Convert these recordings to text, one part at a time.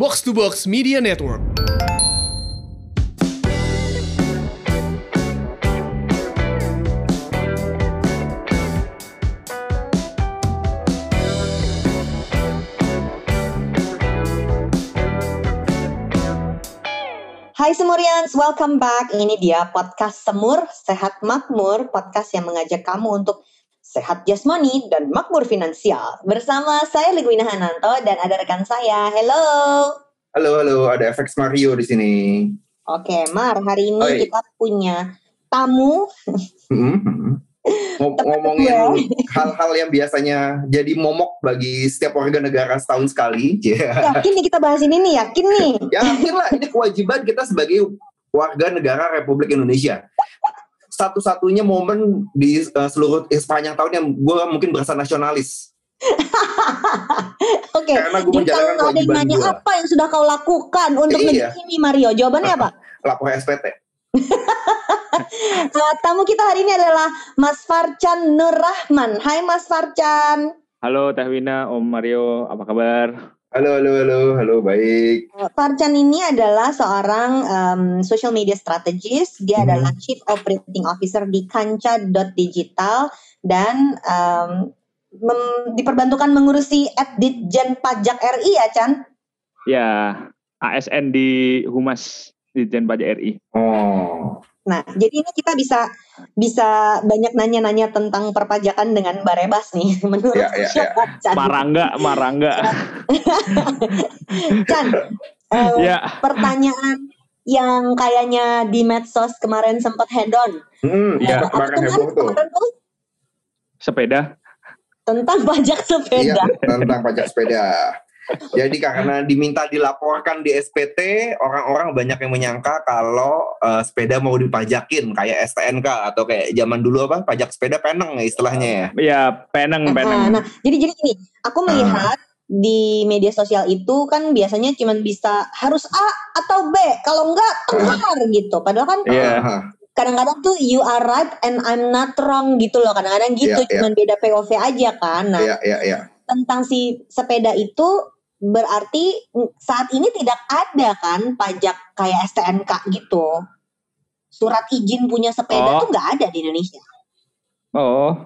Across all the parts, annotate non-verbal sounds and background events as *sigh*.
Box to Box Media Network. Hai Semurians, welcome back. Ini dia podcast Semur Sehat Makmur, podcast yang mengajak kamu untuk sehat jasmani dan makmur finansial. Bersama saya Ligwina Hananto dan ada rekan saya. Hello. Halo, halo, ada FX Mario di sini. Oke, Mar, hari ini Oi. kita punya tamu. *laughs* Hmm, hmm. Ngom- Ngomongin hal-hal yang biasanya jadi momok bagi setiap warga negara setahun sekali. *laughs* Ya, Yakin nih kita bahas ini nih, yakin nih. yakin lah ini kewajiban kita sebagai warga negara Republik Indonesia. Satu-satunya momen di uh, seluruh eh, sepanjang tahun yang gue mungkin berasa nasionalis. *laughs* Oke. Karena gue Jadi menjalankan kalau ada nanya gue. apa yang sudah kau lakukan untuk Iya. negeri ini Mario, jawabannya apa? *laughs* Lapor SPT. Uh, *laughs* tamu kita hari ini adalah Mas Farcan Nur Rahman. Hai Mas Farcan. Halo Teh Wina, Om Mario, apa kabar? Halo, halo, halo, halo, baik. Farcan ini adalah seorang um, social media strategist. Dia Hmm. adalah Chief Operating Officer di Kanca.digital dan um, mem- diperbantukan mengurusi at Ditjen Pajak RI ya, Chan? Ya, ASN di Humas Ditjen Pajak RI. Oh, Nah, jadi ini kita bisa bisa banyak nanya-nanya tentang perpajakan dengan Mbak Rebas nih, *laughs* menurut Ya, ya, ya. Chan. Marangga, Marangga. Chan, eh, ya, pertanyaan yang kayaknya di medsos kemarin sempat head on. hmm, Iya, ya, Apa kemarin heboh tuh. Kemarin tuh sepeda. tentang pajak Iya, sepeda. tentang pajak sepeda. Jadi karena diminta dilaporkan di SPT, orang-orang banyak yang menyangka kalau eh, sepeda mau dipajakin kayak STNK atau kayak zaman dulu apa pajak sepeda peneng ya istilahnya ya. Ya, peneng, Nah, peneng. nah, jadi jadi gini, aku melihat di media sosial itu kan biasanya cuma bisa harus A atau B, kalau enggak tengkar gitu. Padahal kan Iya. Ah, kadang-kadang tuh you are right and I'm not wrong gitu loh. Kadang-kadang gitu, Iya, iya. cuman beda POV aja kan. Nah, Iya, iya, iya. tentang si sepeda itu berarti saat ini tidak ada kan pajak kayak STNK gitu. Surat izin punya sepeda Oh. tuh nggak ada di Indonesia. Oh,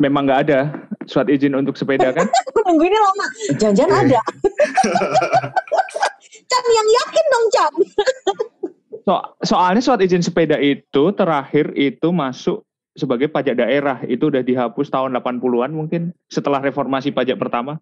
memang nggak ada surat izin untuk sepeda kan? *laughs* Nunggu ini lama. Jangan-jangan Iya. ada. *laughs* Chan yang yakin dong Chan. So, soalnya surat izin sepeda itu terakhir itu masuk sebagai pajak daerah. Itu udah dihapus tahun 80-an mungkin setelah reformasi pajak pertama.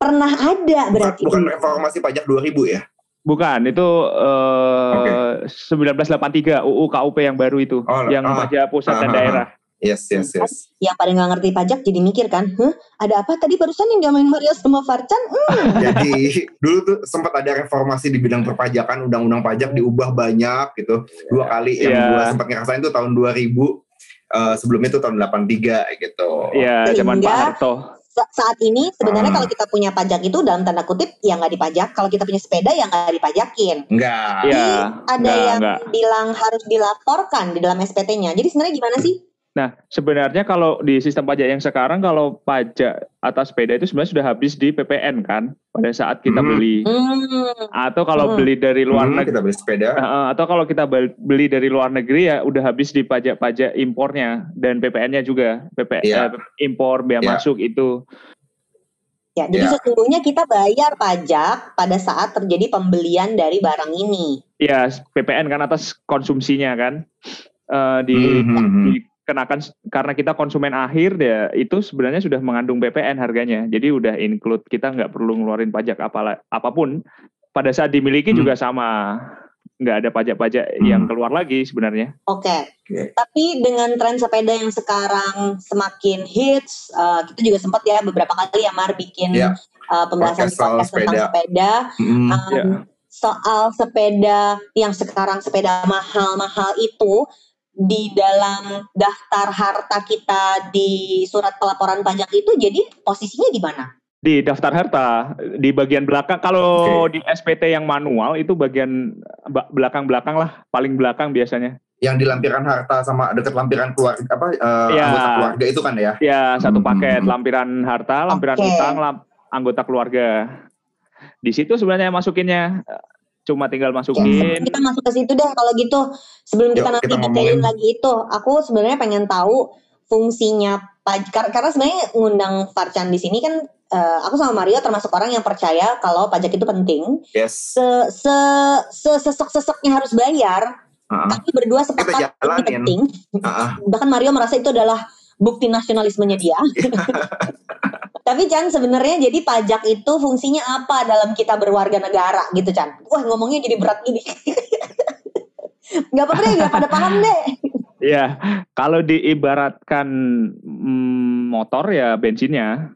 Pernah ada Bukan, berarti. bukan reformasi pajak 2000 ya? Bukan, itu eh 1983 UU KUP yang baru itu, Oh, yang ah. pajak pusat dan Ah, ah, daerah. Yes, yes, yes. Yang pada nggak ngerti pajak jadi mikir kan, huh, ada apa tadi barusan yang diomongin Mario sama Farcan? Hmm, *laughs* Jadi dulu tuh sempat ada reformasi di bidang perpajakan, undang-undang pajak diubah banyak gitu. Dua kali yang Iya. gua sempat ngerasain tuh tahun 2000 eh, sebelumnya itu tahun 83 gitu. Ya, zaman Pak Harto. Sa- saat ini sebenarnya Ah. kalau kita punya pajak itu dalam tanda kutip ya nggak dipajak. Kalau kita punya sepeda ya nggak dipajakin. Enggak. Iya, ada enggak, yang enggak. bilang harus dilaporkan di dalam SPT-nya. Jadi sebenarnya gimana sih? Nah, sebenarnya kalau di sistem pajak yang sekarang, kalau pajak atas sepeda itu sebenarnya sudah habis di PPN kan, pada saat kita Hmm. beli. Hmm, Atau kalau Hmm. beli dari luar Hmm, negeri, kita beli sepeda. atau kalau kita bel- beli dari luar negeri ya udah habis di pajak-pajak impornya dan PPN-nya juga, PP, Iya. eh, impor, bea Iya. masuk itu. ya, jadi Ya. sesungguhnya kita bayar pajak pada saat terjadi pembelian dari barang ini. Ya, PPN kan atas konsumsinya kan, Eh, di Hmm, hmm, hmm. Dikenakan s- karena kita konsumen akhir ya itu sebenarnya sudah mengandung PPN harganya jadi udah include kita nggak perlu ngeluarin pajak apala, apa pun pada saat dimiliki Hmm. juga sama nggak ada pajak-pajak Hmm. yang keluar lagi sebenarnya Oke. Oke. Tapi dengan tren sepeda yang sekarang semakin hits, eh, kita juga sempat ya beberapa kali ya Mar bikin Iya. eh, pembahasan Podcast soal podcast tentang sepeda. sepeda. Hmm. Um, Iya. Soal sepeda yang sekarang sepeda mahal-mahal itu di dalam daftar harta kita di surat pelaporan pajak itu jadi posisinya di mana? di daftar harta di bagian belakang kalau di SPT yang manual itu bagian ba- belakang-belakang lah paling belakang biasanya Yang di lampiran harta sama dekat lampiran keluarga apa eh, Iya. anggota keluarga itu kan ya? ya satu Hmm. paket lampiran harta lampiran Oke. utang lam- anggota keluarga di situ sebenarnya masukinnya cuma tinggal Oke, masukin. kita masuk ke situ deh kalau gitu. Sebelum kita Yuk, nanti kita detailin ngomongin. lagi itu, aku sebenarnya pengen tahu fungsinya pajak karena sebenarnya ngundang Farcan di sini kan eh, aku sama Mario termasuk orang yang percaya kalau pajak itu penting. Yes. Se se se sesek seseknya harus bayar. Heeh. Kami berdua sepakat ini penting. Heeh. Bahkan Mario merasa itu adalah bukti nasionalismenya dia. *laughs* Tapi Chan sebenarnya jadi pajak itu fungsinya apa dalam kita berwarga negara gitu Chan? Wah ngomongnya jadi berat gini. *laughs* Gak apa-apa deh, gak pada paham deh. Ya, kalau diibaratkan mm, motor ya bensinnya.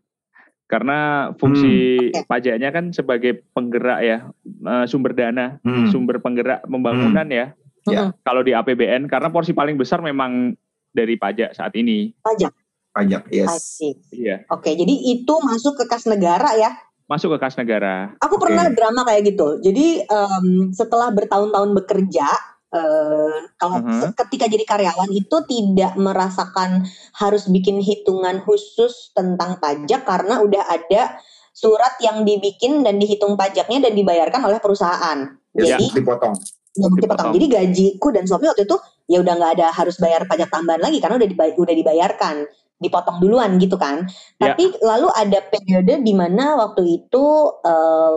Karena fungsi Hmm, pajaknya kan sebagai penggerak ya, eh, sumber dana, Hmm. sumber penggerak pembangunan ya. Ya. Mm-mm. Kalau di APBN karena porsi paling besar memang dari pajak saat ini. Pajak, Pajak. Yes. Iya, Oke, jadi itu masuk ke kas negara ya. masuk ke kas negara. Aku Oke. pernah drama kayak gitu. Jadi em, setelah bertahun-tahun bekerja, eh, kalau se- ketika jadi karyawan itu tidak merasakan harus bikin hitungan khusus tentang pajak karena udah ada surat yang dibikin dan dihitung pajaknya dan dibayarkan oleh perusahaan. Yes. Jadi Dipotong. ya. Dipotong. Jadi gajiku dan suami waktu itu ya udah nggak ada harus bayar pajak tambahan lagi karena udah dibay- udah dibayarkan, dipotong duluan gitu kan. Ya. Tapi lalu ada periode di mana waktu itu eh,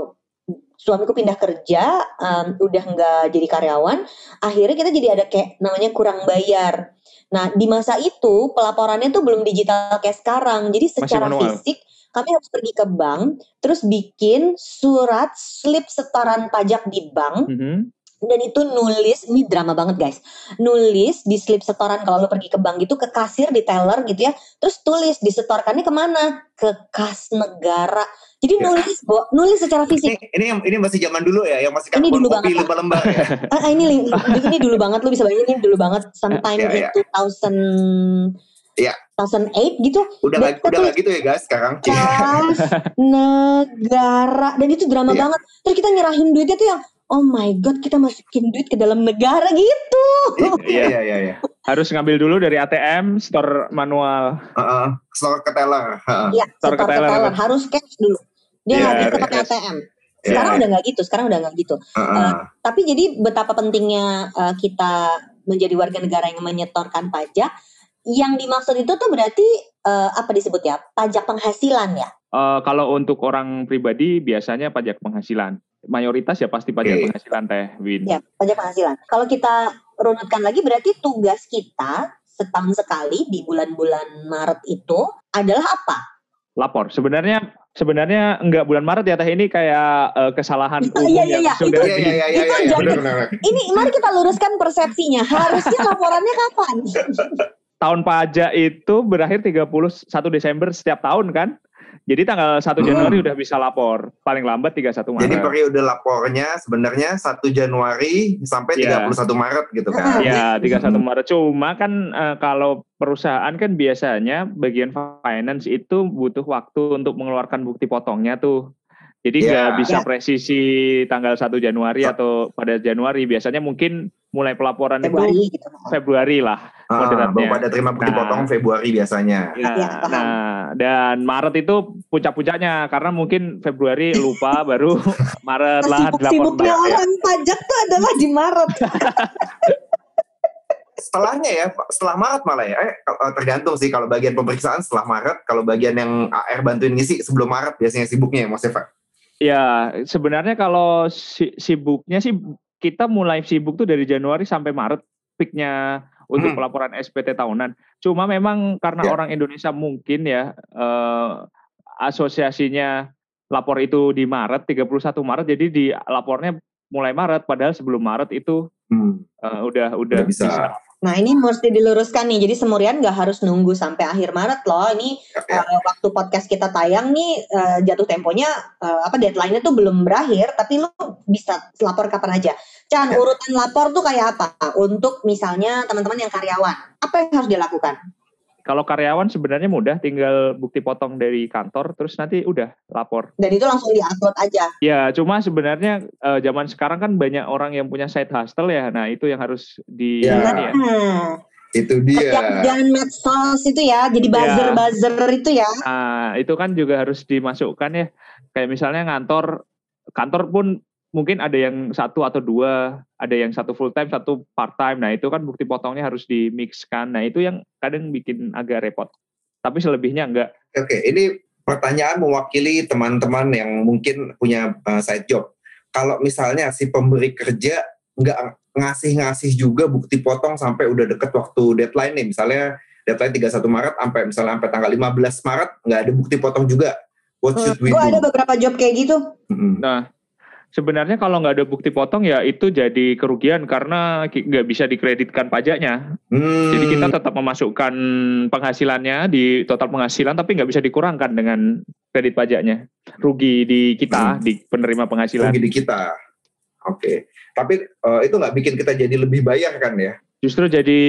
suamiku pindah kerja, em, udah nggak jadi karyawan, akhirnya kita jadi ada kayak namanya kurang bayar. Nah di masa itu pelaporannya tuh belum digital kayak sekarang, jadi secara fisik kami harus pergi ke bank, terus bikin surat slip setoran pajak di bank Mhm. Dan itu nulis ini drama banget guys nulis di slip setoran kalau lo pergi ke bank gitu ke kasir di teller gitu ya terus tulis disetorkannya ke mana ke kas negara jadi Ya. nulis bo nulis secara Ini, fisik ini yang ini masih zaman dulu ya, yang masih Ini karbon dulu kopi banget, Pak. lembar-lembar ya. *laughs* ah, ah, ini ini dulu banget lo bisa bayangin ini dulu banget sometime Ya, in ya. 2000 Ya. 2008 gitu Udah Dan nggak udah nggak gitu ya guys sekarang. kas *laughs* negara dan itu drama Iya. banget terus kita nyerahin duitnya tuh yang oh my god kita masukin duit ke dalam negara gitu Iya iya iya. iya. Harus ngambil dulu dari ATM, store manual. Heeh. Store ke teller. Heeh. Iya, Store setor ke teller teller apa? harus cash dulu. Dia Iya, nggak bisa harus pakai. ATM. Sekarang Iya. udah nggak gitu. Sekarang udah nggak gitu. Heeh. Tapi jadi betapa pentingnya uh, kita menjadi warga negara yang menyetorkan pajak. Yang dimaksud itu tuh berarti uh, apa disebut ya? Pajak penghasilan ya. Eh, kalau untuk orang pribadi biasanya pajak penghasilan. Mayoritas ya pasti pajak penghasilan teh Win. Ya, pajak penghasilan. Kalau kita runutkan lagi berarti tugas kita setahun sekali di bulan-bulan Maret itu adalah apa? Lapor. Sebenarnya sebenarnya enggak bulan Maret ya teh ini kayak eh, kesalahan Iya, umum iya, yang iya, sudah Iya di- iya iya iya. Itu iya, jadi- Benar benar. Ini mari kita luruskan persepsinya. Harusnya laporannya kapan? *laughs* tahun pajak itu berakhir 31 Desember setiap tahun kan. Jadi tanggal 1 Hmm. Januari udah bisa lapor. Paling lambat 31 Maret. Jadi periode lapornya sebenarnya 1 Januari sampai Iya. 31 Maret gitu kan. Ya, 31 Maret. Cuma kan eh, kalau perusahaan kan biasanya bagian finance itu butuh waktu untuk mengeluarkan bukti potongnya tuh. Jadi Ya. nggak bisa Ya. presisi tanggal 1 Januari atau pada Januari. Biasanya mungkin mulai pelaporan itu Februari gitu. Februari lah. Ah, Moderatnya. baru pada terima bukti Nah. potong Februari biasanya. Ya, Ya, paham. nah, dan Maret itu puncak-puncaknya karena mungkin Februari lupa *laughs* baru Maret lah Sibuk-sibuknya orang pajak tuh adalah di Maret. *laughs* Setelahnya ya, setelah Maret malah ya. Eh, kalau- tergantung sih kalau bagian pemeriksaan setelah Maret, kalau bagian yang AR bantuin ngisi sebelum Maret biasanya sibuknya ya Mas Eva. Ya, sebenarnya kalau si- sibuknya sih kita mulai sibuk tuh dari Januari sampai Maret peaknya untuk Hmm. pelaporan SPT tahunan. Cuma memang karena Ya. orang Indonesia mungkin ya eh, asosiasinya lapor itu di Maret 31 Maret jadi di lapornya mulai Maret padahal sebelum Maret itu Hmm, eh, udah udah udah bisa. Nah ini mesti diluruskan nih. Jadi semurian nggak harus nunggu sampai akhir Maret loh. Ini Ya, eh, waktu podcast kita tayang nih eh, jatuh temponya eh, apa deadline-nya tuh belum berakhir. Tapi lu bisa lapor kapan aja. Chan Ya. urutan lapor tuh kayak apa? Untuk misalnya teman-teman yang karyawan, apa yang harus dilakukan? Kalau karyawan sebenarnya mudah, tinggal bukti potong dari kantor, terus nanti udah lapor. Dan itu langsung diupload aja. Ya, cuma sebenarnya eh, zaman sekarang kan banyak orang yang punya side hustle ya. Nah, itu yang harus di Ya. ya. Hmm. Itu Setiap dia. dan medsos itu ya, jadi buzzer-buzzer itu ya. Nah, itu kan juga harus dimasukkan ya. Kayak misalnya ngantor kantor pun mungkin ada yang satu atau dua, ada yang satu full time, satu part time. Nah itu kan bukti potongnya harus dimixkan. Nah itu yang kadang bikin agak repot. Tapi selebihnya enggak. Oke, ini pertanyaan mewakili teman-teman yang mungkin punya uh, side job. Kalau misalnya si pemberi kerja nggak ngasih-ngasih juga bukti potong sampai udah deket waktu deadline nih, misalnya deadline 31 Maret sampai misalnya sampai tanggal 15 Maret nggak ada bukti potong juga. What should we Gue do? ada beberapa job kayak gitu. Mm-mm. Nah sebenarnya kalau nggak ada bukti potong ya itu jadi kerugian karena nggak bisa dikreditkan pajaknya. Hmm. Jadi kita tetap memasukkan penghasilannya di total penghasilan tapi nggak bisa dikurangkan dengan kredit pajaknya. Rugi di kita, Hmm. di penerima penghasilan. rugi di kita. Oke, tapi eh, itu nggak bikin kita jadi lebih bayar kan ya? Justru jadi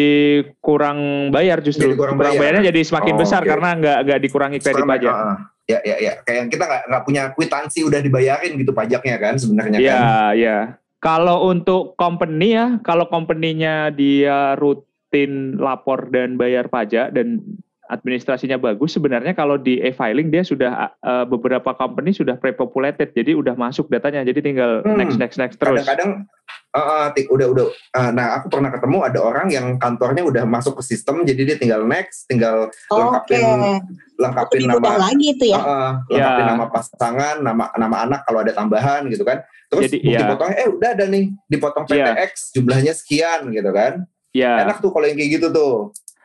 kurang bayar justru. Jadi kurang bayar. bayarnya jadi semakin Oh, besar oke. karena nggak nggak dikurangi kredit Sekarang, pajak. ah, ya, ya, ya. Kayak kita nggak nggak punya kwitansi udah dibayarin gitu pajaknya kan sebenarnya Iya, kan? iya. Kalau untuk company ya, kalau company-nya dia rutin lapor dan bayar pajak dan administrasinya bagus, sebenarnya kalau di e-filing dia sudah eh, beberapa company sudah pre-populated, jadi udah masuk datanya, jadi tinggal Hmm. next next next terus. Kadang-kadang ti- udah udah. eh, nah, aku pernah ketemu ada orang yang kantornya udah masuk ke sistem, jadi dia tinggal next, tinggal Oke. lengkapin lengkapin Lebih nama lagi itu ya. eh, eh, lengkapin Ya. nama pasangan, nama nama anak kalau ada tambahan gitu kan. Terus Jadi, bukti ya. potongnya eh udah ada nih dipotong Ya. PTX jumlahnya sekian gitu kan. Ya, Enak tuh kalau yang kayak gitu tuh.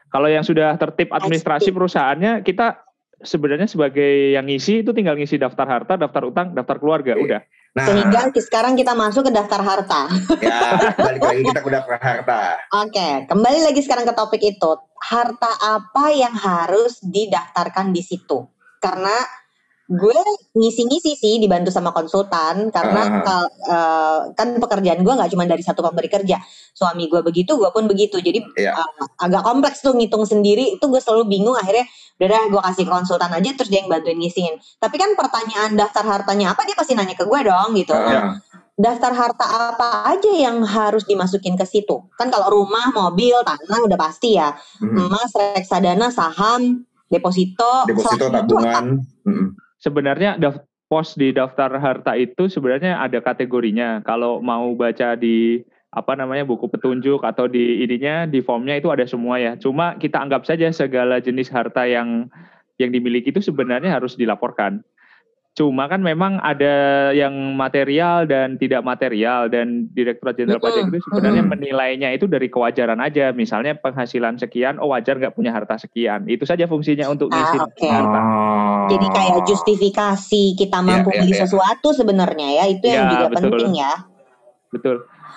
kalau yang sudah tertib administrasi perusahaannya, kita sebenarnya sebagai yang ngisi itu tinggal ngisi daftar harta, daftar utang, daftar keluarga, Oke. udah. Nah, Sehingga sekarang kita masuk ke daftar harta. ya balik lagi kita ke daftar harta. Oke, kembali lagi sekarang ke topik itu. Harta apa yang harus didaftarkan di situ? Karena gue ngisi-ngisi sih dibantu sama konsultan karena Ah. kal- eh, kan pekerjaan gue nggak cuma dari satu pemberi kerja. Suami gue begitu, gue pun begitu. Jadi Iya. eh, agak kompleks tuh ngitung sendiri. Itu gue selalu bingung. Akhirnya udah dah gue kasih konsultan aja terus dia yang bantuin ngisiin. Tapi kan pertanyaan daftar hartanya apa dia pasti nanya ke gue dong gitu. Ah, Nah, daftar harta apa aja yang harus dimasukin ke situ? Kan kalau rumah, mobil, tanah udah pasti ya. hmm. Emas, reksadana, saham, deposito, Deposito itu tabungan. Hmm. Sebenarnya pos di daftar harta itu sebenarnya ada kategorinya. Kalau mau baca di apa namanya buku petunjuk atau di ininya di formnya itu ada semua ya. Cuma kita anggap saja segala jenis harta yang yang dimiliki itu sebenarnya harus dilaporkan. Cuma kan memang ada yang material dan tidak material dan Direktorat Jenderal Pajak itu sebenarnya mm-mm. menilainya itu dari kewajaran aja. Misalnya penghasilan sekian, oh wajar nggak punya harta sekian. Itu saja fungsinya untuk Ah, ngisi oke. harta. Oh. Jadi kayak justifikasi kita mampu Iya, iya, beli iya. sesuatu sebenarnya ya. Itu yang Iya, juga betul. penting ya. Betul.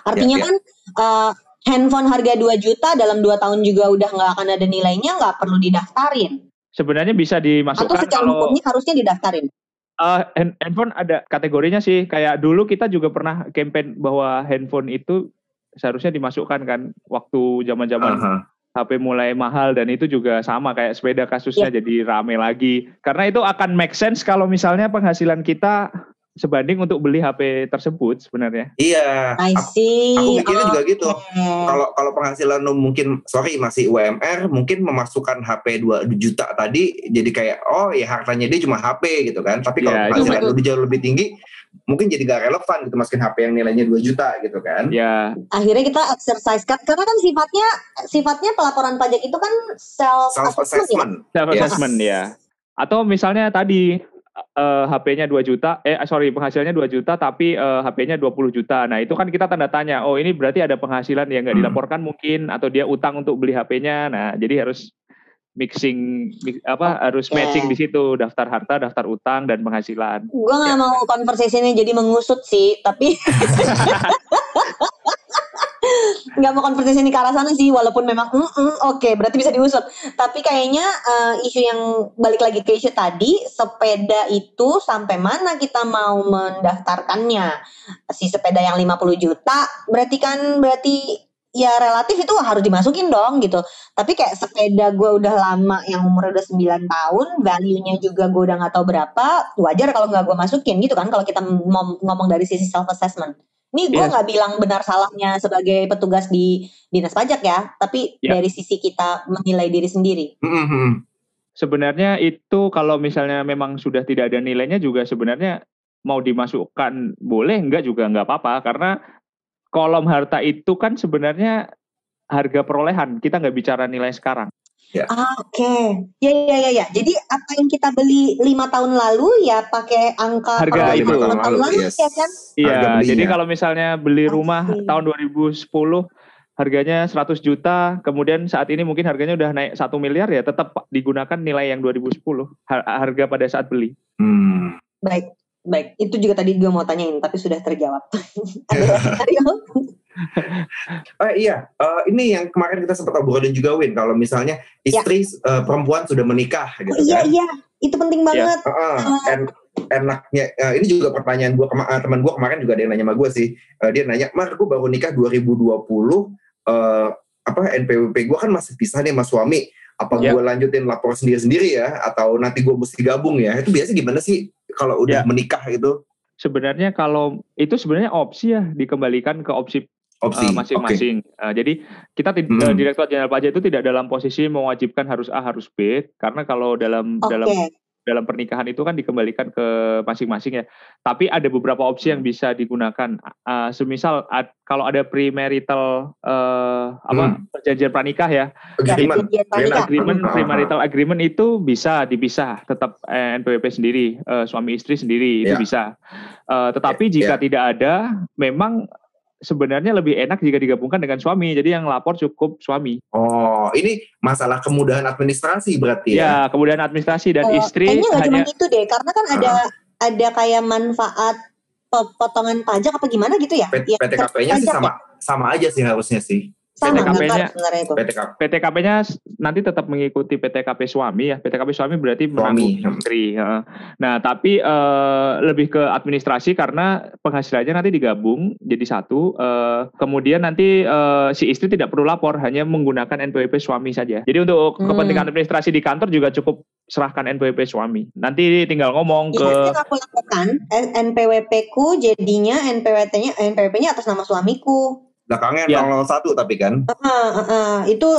Artinya Iya, kan eh, handphone harga 2 juta dalam 2 tahun juga udah nggak akan ada nilainya, nggak perlu didaftarin. Sebenarnya bisa Atau dimasukkan secara kalau hukumnya harusnya didaftarin. Eh, hand- handphone ada kategorinya sih. Kayak dulu kita juga pernah campaign bahwa handphone itu seharusnya dimasukkan kan waktu zaman-zaman Aha. HP mulai mahal dan itu juga sama kayak sepeda kasusnya Iya. jadi rame lagi. Karena itu akan make sense kalau misalnya penghasilan kita sebanding untuk beli HP tersebut sebenarnya. Iya. I Aku, see. aku mikirnya juga gitu. Oke. Kalau kalau penghasilan lu mungkin sorry masih UMR mungkin memasukkan HP 2 juta tadi jadi kayak oh ya hartanya dia cuma HP gitu kan. Tapi kalau Ya, penghasilan lu jauh lebih tinggi mungkin jadi gak relevan gitu masukin HP yang nilainya 2 juta gitu kan. Ya, akhirnya kita exercise kan karena kan sifatnya sifatnya pelaporan pajak itu kan self Self assessment ya. assessment. self assessment ya. Atau misalnya tadi eh, HP-nya 2 juta, eh sorry penghasilannya 2 juta tapi eh, HP-nya 20 juta. Nah, itu kan kita tanda tanya, oh ini berarti ada penghasilan yang nggak Hmm. dilaporkan mungkin atau dia utang untuk beli HP-nya. Nah, jadi harus mixing mix- apa harus Oke. matching di situ daftar harta, daftar utang dan penghasilan. Gue nggak Ya. mau conversation-nya jadi mengusut sih, tapi *laughs* *laughs* nggak mau conversation ke arah sana sih, walaupun memang mm, mm, oke berarti bisa diusut. Tapi kayaknya eh, isu yang balik lagi ke isu tadi, sepeda itu sampai mana kita mau mendaftarkannya? Si sepeda yang 50 juta, berarti kan berarti ya relatif itu harus dimasukin dong gitu. Tapi kayak sepeda gue udah lama yang umurnya udah 9 tahun, value-nya juga gue udah nggak tahu berapa, wajar kalau nggak gue masukin gitu kan kalau kita ngom- ngomong dari sisi self assessment. Ini gue Yes. nggak bilang benar salahnya sebagai petugas di dinas pajak ya, tapi Ya. dari sisi kita menilai diri sendiri. Hmm, hmm, hmm. Sebenarnya itu kalau misalnya memang sudah tidak ada nilainya juga sebenarnya mau dimasukkan boleh enggak juga enggak apa-apa karena kolom harta itu kan sebenarnya harga perolehan kita nggak bicara nilai sekarang Ah, Oke, ya ya ya ya. Jadi apa yang kita beli lima tahun lalu ya pakai angka Harga itu. lima tahun lalu yes. ya kan? Iya, jadi kalau misalnya beli rumah see. tahun 2010 harganya 100 juta, kemudian saat ini mungkin harganya udah naik satu miliar ya tetap digunakan nilai yang 2010 har- harga pada saat beli. Hmm. Baik, baik. Itu juga tadi gue mau tanyain, tapi sudah terjawab. *laughs* *laughs* Ah iya, Eh, ini yang kemarin kita sempat obrolin juga Win. Kalau misalnya istri eh, perempuan sudah menikah Oh, gitu iya kan. iya, itu penting banget. Heeh, en- enaknya eh, ini juga pertanyaan gua kema- eh, teman gua kemarin juga ada yang nanya sama gua sih. Eh, dia nanya, "Mar, gua baru nikah 2020 eh apa NPWP gua kan masih pisah nih sama suami. Apa Ya. gua lanjutin lapor sendiri-sendiri ya atau nanti gua mesti gabung ya?" Itu biasanya gimana sih kalau udah Ya. menikah itu? Sebenarnya kalau itu sebenarnya opsi ya dikembalikan ke opsi Opsi. eh, masing-masing. Eh, jadi kita tid- Hmm. eh, Direktorat Jenderal Pajak itu tidak dalam posisi mewajibkan harus A harus B karena kalau dalam Oke, dalam dalam pernikahan itu kan dikembalikan ke masing-masing ya. Tapi ada beberapa opsi yang bisa digunakan. Uh, semisal ad- kalau ada premarital uh, apa perjanjian pranikah ya, Agreement. Enak. agreement Ah, premarital agreement itu bisa dipisah, tetap eh, NPWP sendiri, eh, suami istri sendiri itu Ya. bisa. Eh, tetapi jika Ya. tidak ada, memang sebenarnya lebih enak jika digabungkan dengan suami. Jadi yang lapor cukup suami. Oh, ini masalah kemudahan administrasi berarti ya? Ya, kemudian administrasi dan Eh, istri Kayaknya nggak cuma hanya itu deh, karena kan ada ada kayak manfaat potongan pajak apa gimana gitu ya? P- Ya, PTKP-nya sih sama sama aja sih harusnya sih. Sama PTKP-nya sebenarnya itu. PTKP. PTKP-nya nanti tetap mengikuti PTKP suami ya. PTKP suami berarti menanggung Suami. istri. heeh. Nah, tapi eh, lebih ke administrasi karena penghasilannya nanti digabung jadi satu. eh, kemudian nanti eh, si istri tidak perlu lapor, hanya menggunakan NPWP suami saja. Jadi untuk Hmm. kepentingan administrasi di kantor juga cukup serahkan NPWP suami. Nanti tinggal ngomong Ya, ke aku lakukan NPWP ku jadinya NPWT-nya NPWP-nya atas nama suamiku. Belakangnya Ya. 001 tapi kan. Heeh, heeh. itu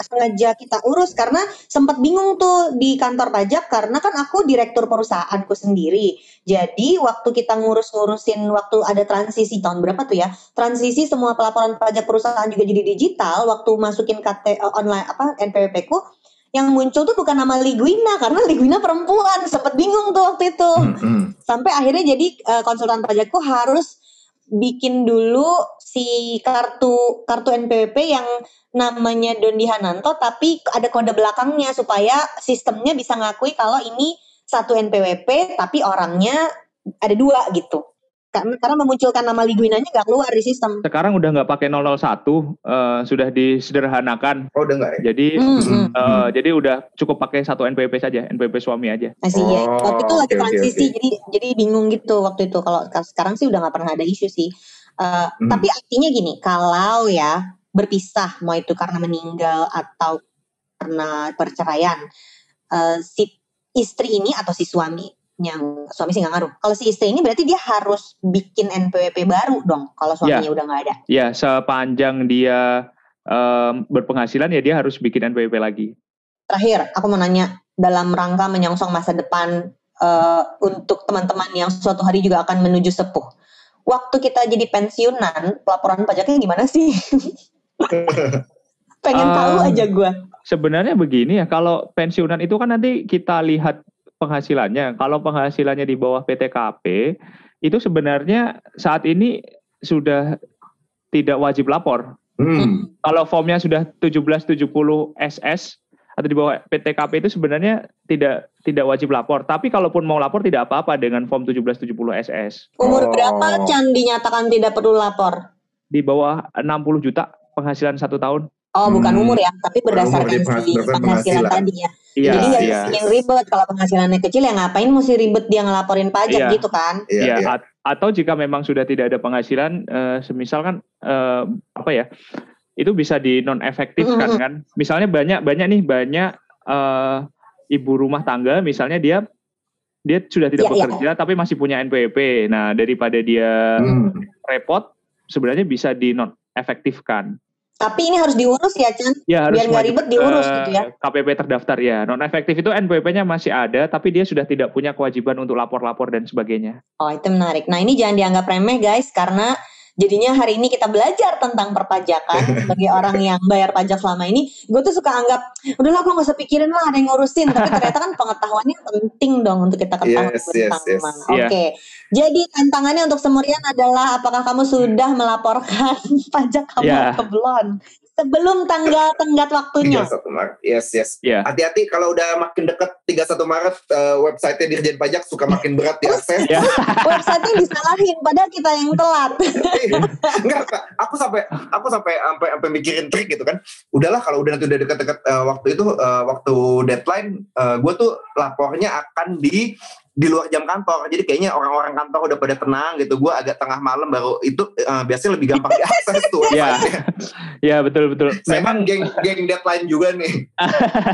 sengaja kita urus karena sempat bingung tuh di kantor pajak karena kan aku direktur perusahaanku sendiri. Jadi waktu kita ngurus-ngurusin waktu ada transisi tahun berapa tuh ya? Transisi semua pelaporan pajak perusahaan juga jadi digital waktu masukin KT eh, online apa NPWP ku yang muncul tuh bukan nama Liguina karena Liguina perempuan. Sempat bingung tuh waktu itu. Hmm, Sampai akhirnya jadi eh, konsultan pajakku harus bikin dulu si kartu kartu NPWP yang namanya Dondi Hananto tapi ada kode belakangnya supaya sistemnya bisa ngakui kalau ini satu NPWP tapi orangnya ada dua gitu. Karena karena memunculkan nama Liguinanya nggak keluar di sistem. sekarang udah nggak pakai 001, eh, sudah disederhanakan. Oh udah enggak ya? Jadi Hmm, Hmm, hmm. eh, jadi udah cukup pakai satu NPWP saja, NPWP suami aja. Masih ya. Oh, Waktu itu lagi oke, transisi oke. jadi jadi bingung gitu waktu itu. Kalau sekarang sih udah nggak pernah ada isu sih. Eh, Hmm. Tapi artinya gini, kalau ya berpisah mau itu karena meninggal atau karena perceraian, eh, si istri ini atau si suami yang suami sih nggak ngaruh. Kalau si istri ini berarti dia harus bikin NPWP baru dong. Kalau suaminya udah nggak ada. Ya, sepanjang dia em, berpenghasilan ya dia harus bikin NPWP lagi. Terakhir, aku mau nanya dalam rangka menyongsong masa depan eh, untuk teman-teman yang suatu hari juga akan menuju sepuh. Waktu kita jadi pensiunan, pelaporan pajaknya gimana sih? *laughs* Pengen tahu aja gue. Sebenarnya begini ya, kalau pensiunan itu kan nanti kita lihat penghasilannya. Kalau penghasilannya di bawah PTKP, itu sebenarnya saat ini sudah tidak wajib lapor. Hmm. Kalau formnya sudah 1770 SS atau di bawah PTKP itu sebenarnya tidak tidak wajib lapor. Tapi kalaupun mau lapor tidak apa-apa dengan form 1770 SS. Umur Oh. berapa Chan dinyatakan tidak perlu lapor? Di bawah 60 juta penghasilan satu tahun. Oh, bukan Hmm. umur ya, tapi umur, berdasarkan dia si penghasilan penghasilan. tadi ya. Iya, Jadi nggak iya. bikin ribet. Kalau penghasilannya kecil ya ngapain mesti ribet dia ngelaporin pajak Iya. gitu kan? Iya, Ya, iya. at- atau jika memang sudah tidak ada penghasilan, eh, semisal kan eh, apa ya, itu bisa di non efektifkan Mm-mm. kan. Misalnya banyak banyak nih banyak eh, ibu rumah tangga, misalnya dia dia sudah tidak Iya, iya. bekerja tapi masih punya NPWP. Nah daripada dia Hmm. repot, sebenarnya bisa di non efektifkan. Tapi ini harus diurus ya, Chan. Ya harus Biar nggak ribet diurus ke gitu ya. KPP terdaftar ya. Non efektif itu NPWP-nya masih ada, tapi dia sudah tidak punya kewajiban untuk lapor-lapor dan sebagainya. Oh, itu menarik. Nah, ini jangan dianggap remeh, guys, karena jadinya hari ini kita belajar tentang perpajakan *laughs* bagi orang yang bayar pajak selama ini. Gue tuh suka anggap, udahlah gue gak usah pikirin lah ada yang ngurusin. Tapi ternyata kan pengetahuannya penting dong untuk kita ketahui Yes, yes, yes. bersama. Iya. Oke, jadi tantangannya untuk Semurian adalah apakah kamu sudah melaporkan *laughs* pajak kamu Iya. ke Blon sebelum tanggal tenggat waktunya? 31 Maret. Yes, yes. Iya. Hati-hati kalau udah makin deket 31 Maret eh, website-nya Dirjen Pajak suka makin berat diakses. Ya. *laughs* Websitenya disalahin, padahal kita yang telat. *laughs* Enggak, Kak. aku sampai aku sampai sampai sampai mikirin trik gitu kan. Udahlah kalau udah nanti udah deket-deket eh, waktu itu eh, waktu deadline gue tuh lapornya akan di di luar jam kantor. Jadi kayaknya orang-orang kantor udah pada tenang gitu. Gue agak tengah malam baru itu eh, biasanya lebih gampang diakses *laughs* tuh. Ya. website-nya. *laughs* Ya betul betul. Saya Memang geng geng deadline juga nih. *laughs*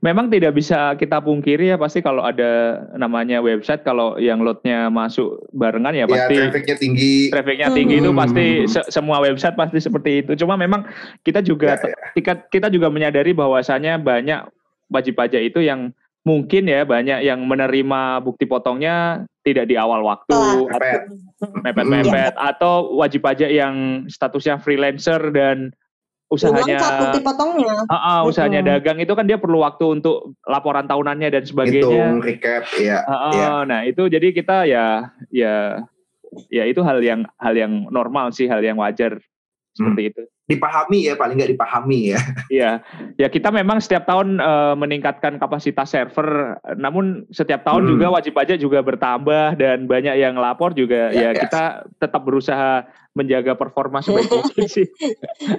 memang tidak bisa kita pungkiri ya pasti kalau ada namanya website kalau yang loadnya masuk barengan ya Ya pasti trafficnya tinggi. trafficnya tinggi itu Hmm. pasti se- semua website pasti seperti itu. Cuma memang kita juga Ya, ya. kita kita juga menyadari bahwasanya banyak wajib pajak itu yang mungkin ya banyak yang menerima bukti potongnya tidak di awal waktu Telat. Mepet. mepet-mepet atau wajib pajak yang statusnya freelancer dan Belum usahanya bukti potongnya. Ah, ah, usahanya Mm-mm. dagang itu kan dia perlu waktu untuk laporan tahunannya dan sebagainya. recap, ya. Ah, ah, Iya. Nah itu jadi kita ya ya ya itu hal yang hal yang normal sih hal yang wajar seperti itu. Dipahami ya, paling nggak dipahami ya. Iya, ya kita memang setiap tahun eh, meningkatkan kapasitas server, namun setiap tahun Hmm. juga wajib pajak juga bertambah dan banyak yang lapor juga. Ya, ya, ya. kita tetap berusaha menjaga performa sebaik *laughs* mungkin sih.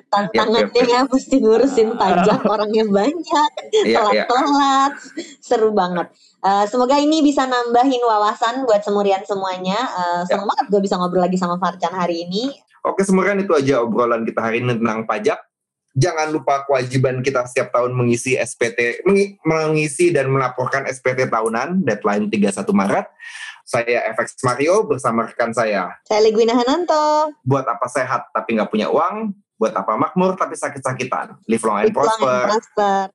Tantangannya ya mesti ngurusin pajak *laughs* orangnya banyak, Iya, iya. telat-telat, seru banget. Eh, semoga ini bisa nambahin wawasan buat semurian semuanya. Eh, Ya. seneng banget gue bisa ngobrol lagi sama Farcan hari ini. Oke, semuanya itu aja obrolan kita hari ini tentang pajak. Jangan lupa kewajiban kita setiap tahun mengisi SPT, mengi- mengisi dan melaporkan SPT tahunan, deadline 31 Maret. Saya FX Mario bersama rekan saya. Saya Ligwina Hananto. Buat apa sehat tapi nggak punya uang? Buat apa makmur tapi sakit-sakitan? Live long and Live long and prosper. prosper.